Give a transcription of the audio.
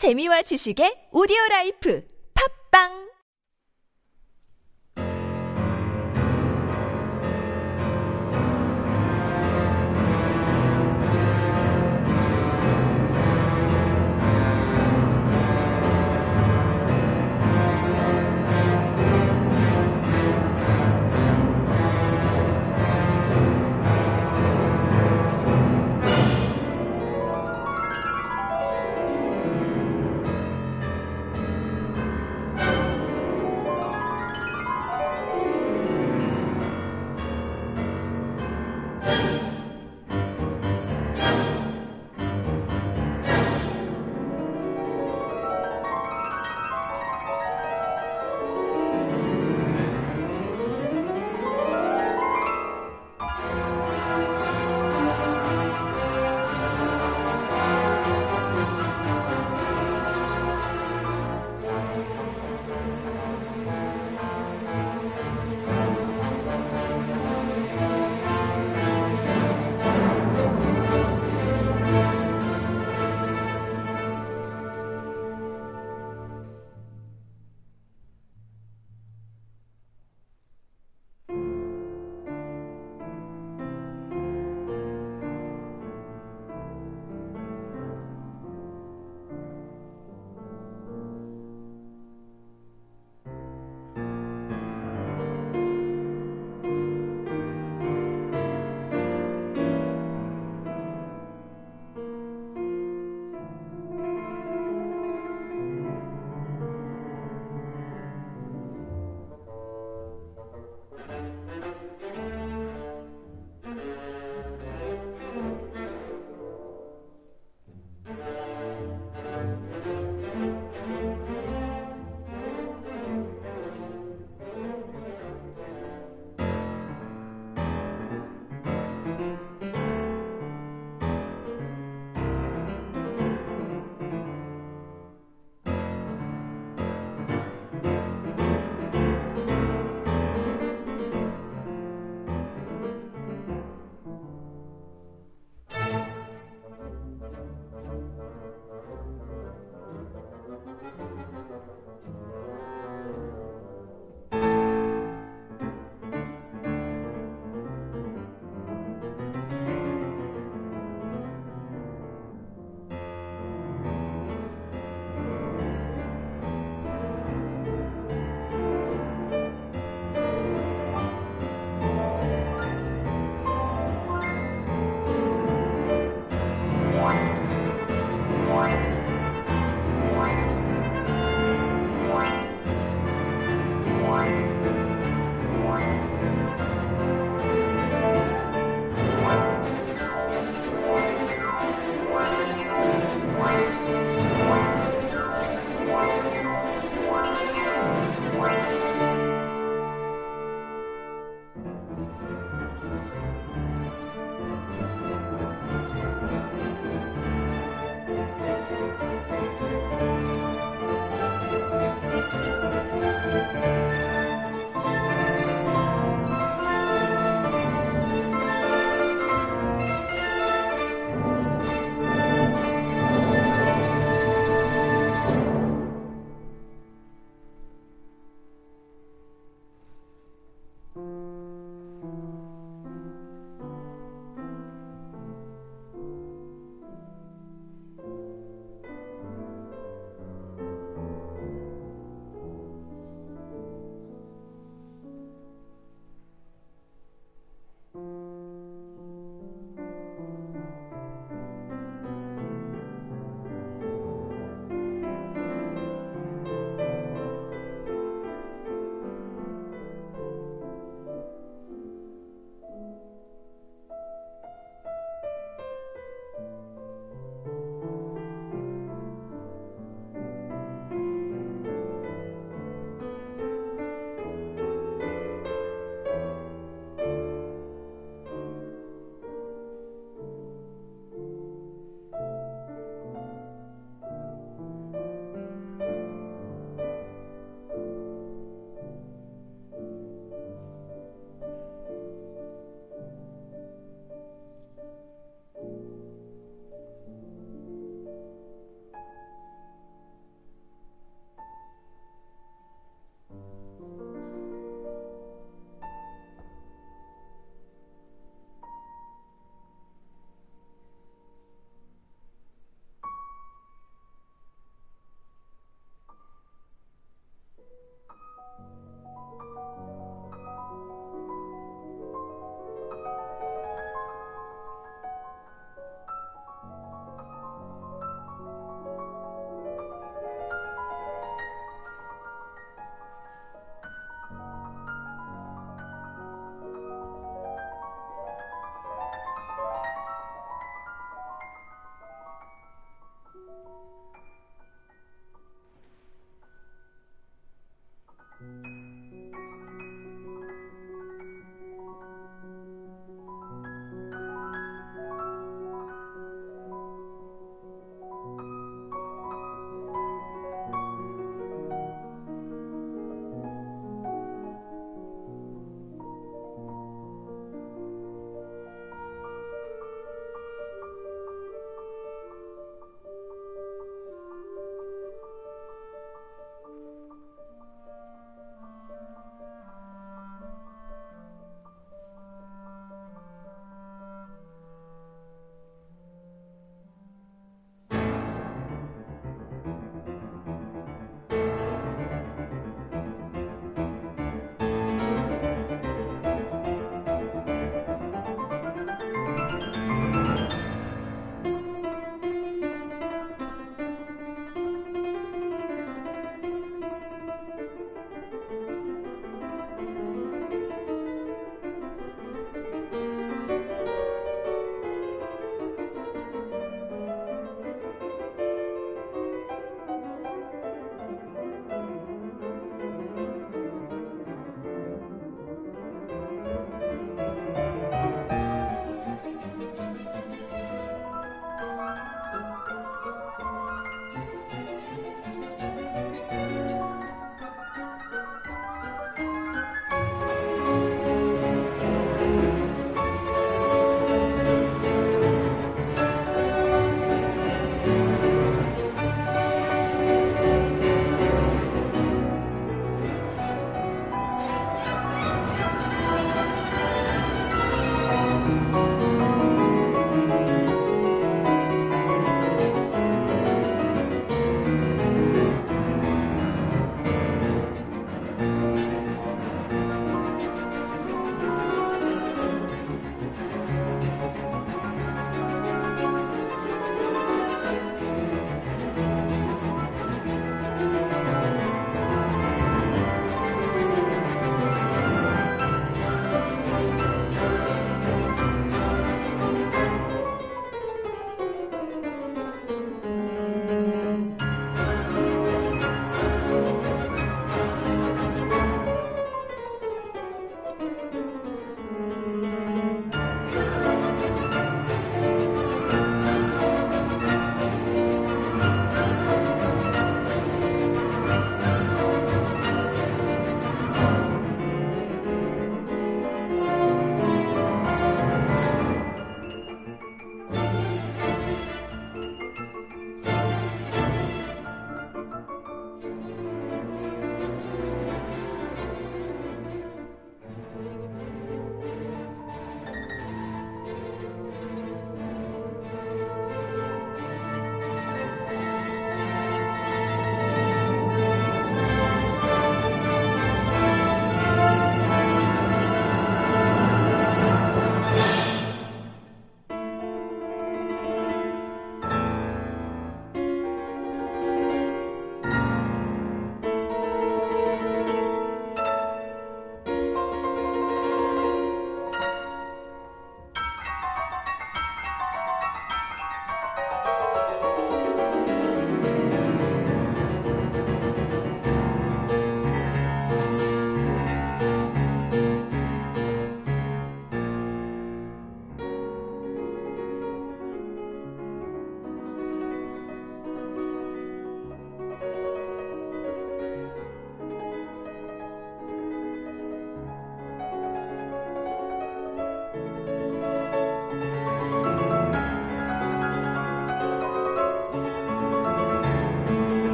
재미와 지식의 오디오 라이프. 팝빵